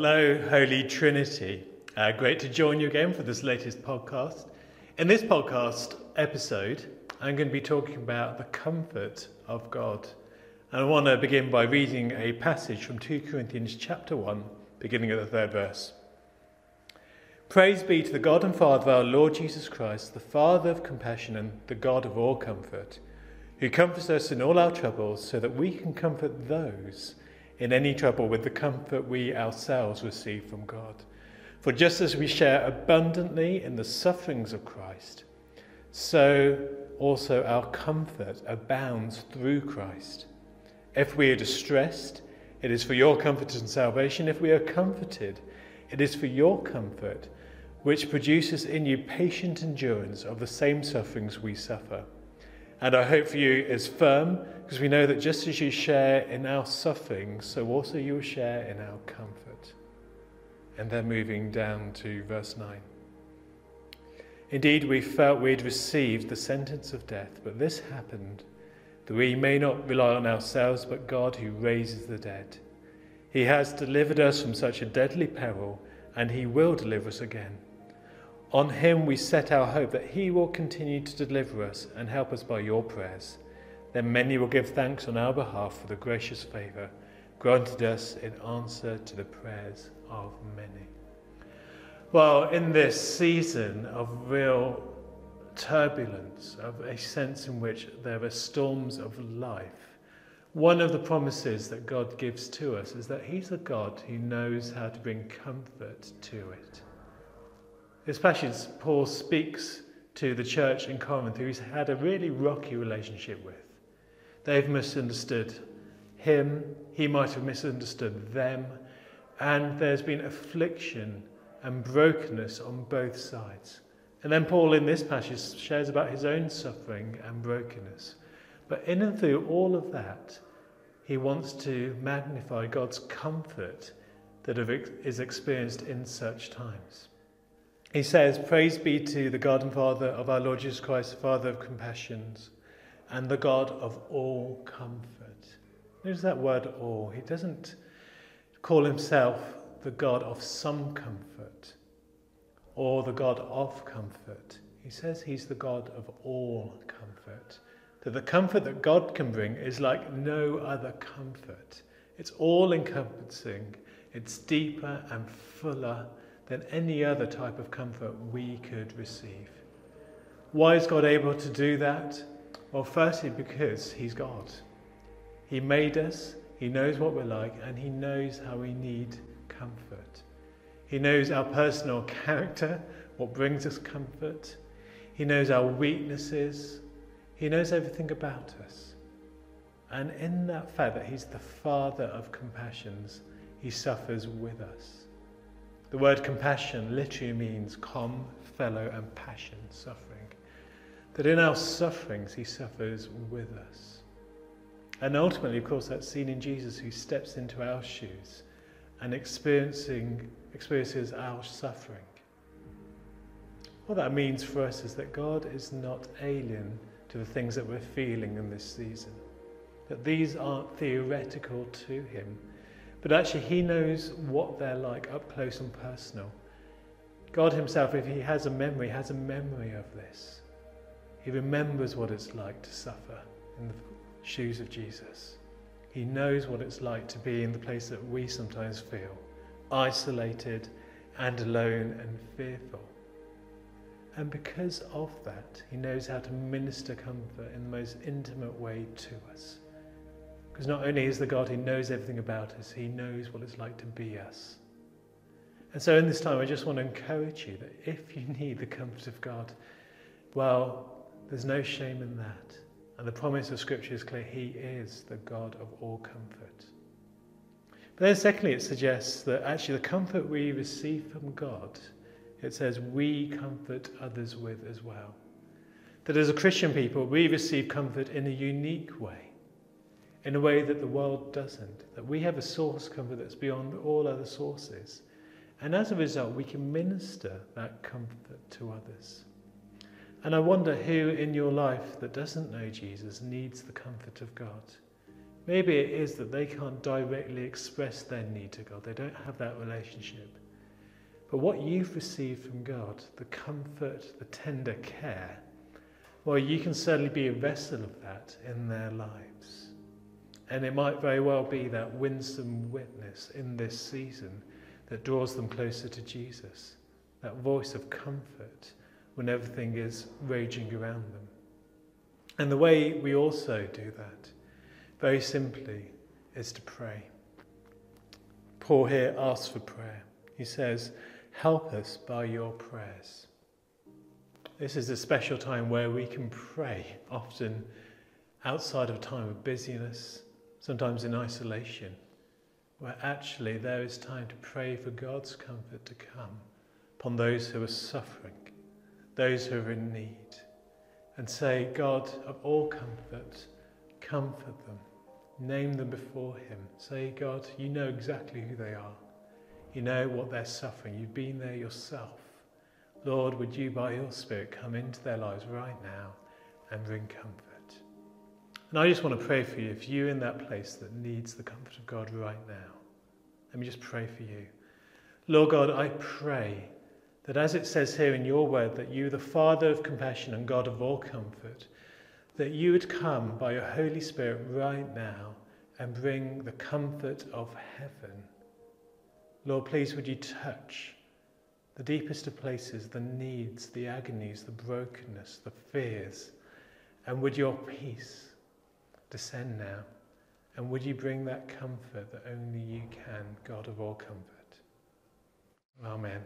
hello, Holy Trinity. Uh, great to join you again for this latest podcast. In this podcast episode, I'm going to be talking about the comfort of God. And I want to begin by reading a passage from 2 Corinthians chapter 1, beginning at the third verse. Praise be to the God and Father of our Lord Jesus Christ, the Father of compassion and the God of all comfort, who comforts us in all our troubles so that we can comfort those in any trouble with the comfort we ourselves receive from God. For just as we share abundantly in the sufferings of Christ, so also our comfort abounds through Christ. If we are distressed, it is for your comfort and salvation. If we are comforted, it is for your comfort, which produces in you patient endurance of the same sufferings we suffer. And our hope for you is firm because we know that just as you share in our suffering, so also you will share in our comfort. And then moving down to verse 9. Indeed, we felt we had received the sentence of death, but this happened that we may not rely on ourselves, but God who raises the dead. He has delivered us from such a deadly peril, and He will deliver us again. On him we set our hope that he will continue to deliver us and help us by your prayers. Then many will give thanks on our behalf for the gracious favour granted us in answer to the prayers of many. Well, in this season of real turbulence, of a sense in which there are storms of life, one of the promises that God gives to us is that He's a God who knows how to bring comfort to it. This passage, Paul speaks to the church in Corinth, who he's had a really rocky relationship with. They've misunderstood him, he might have misunderstood them, and there's been affliction and brokenness on both sides. And then Paul, in this passage, shares about his own suffering and brokenness. But in and through all of that, he wants to magnify God's comfort that is experienced in such times. He says, Praise be to the God and Father of our Lord Jesus Christ, Father of compassions, and the God of all comfort. There's that word all. He doesn't call himself the God of some comfort or the God of comfort. He says he's the God of all comfort. That the comfort that God can bring is like no other comfort. It's all encompassing, it's deeper and fuller than any other type of comfort we could receive. Why is God able to do that? Well, firstly, because He's God. He made us, He knows what we're like, and He knows how we need comfort. He knows our personal character, what brings us comfort. He knows our weaknesses. He knows everything about us. And in that fact that He's the Father of compassions, He suffers with us. The word compassion literally means com, fellow, and passion, suffering. That in our sufferings, he suffers with us. And ultimately, of course, that's seen in Jesus who steps into our shoes and experiencing, experiences our suffering. What that means for us is that God is not alien to the things that we're feeling in this season. That these aren't theoretical to Him, but actually, He knows what they're like up close and personal. God Himself, if He has a memory, has a memory of this. He remembers what it's like to suffer in the shoes of Jesus. He knows what it's like to be in the place that we sometimes feel isolated and alone and fearful. And because of that, He knows how to minister comfort in the most intimate way to us. Because not only is the God who knows everything about us, he knows what it's like to be us. And so in this time, I just want to encourage you that if you need the comfort of God, well, there's no shame in that. And the promise of Scripture is clear He is the God of all comfort. But then, secondly, it suggests that actually the comfort we receive from God, it says we comfort others with as well. That as a Christian people, we receive comfort in a unique way in a way that the world doesn't. That we have a source comfort that's beyond all other sources. And as a result, we can minister that comfort to others. And I wonder who in your life that doesn't know Jesus needs the comfort of God. Maybe it is that they can't directly express their need to God, they don't have that relationship. But what you've received from God, the comfort, the tender care, well, you can certainly be a vessel of that in their lives. And it might very well be that winsome witness in this season that draws them closer to Jesus, that voice of comfort when everything is raging around them. And the way we also do that, very simply, is to pray. Paul here asks for prayer. He says, Help us by your prayers. This is a special time where we can pray, often outside of a time of busyness, sometimes in isolation, where actually there is time to pray for God's comfort to come upon those who are suffering, those who are in need, and say, God of all comfort, comfort them. Name them before Him. Say, God, you know exactly who they are. You know what they're suffering. You've been there yourself. Lord, would you, by your Spirit, come into their lives right now and bring comfort? And I just want to pray for you if you're in that place that needs the comfort of God right now. Let me just pray for you. Lord God, I pray that as it says here in your word, that you, the Father of compassion and God of all comfort, that you would come by your Holy Spirit right now and bring the comfort of heaven. Lord, please would you touch the deepest of places, the needs, the agonies, the brokenness, the fears, and would your peace descend now? And would you bring that comfort that only you can, God of all comfort? Amen.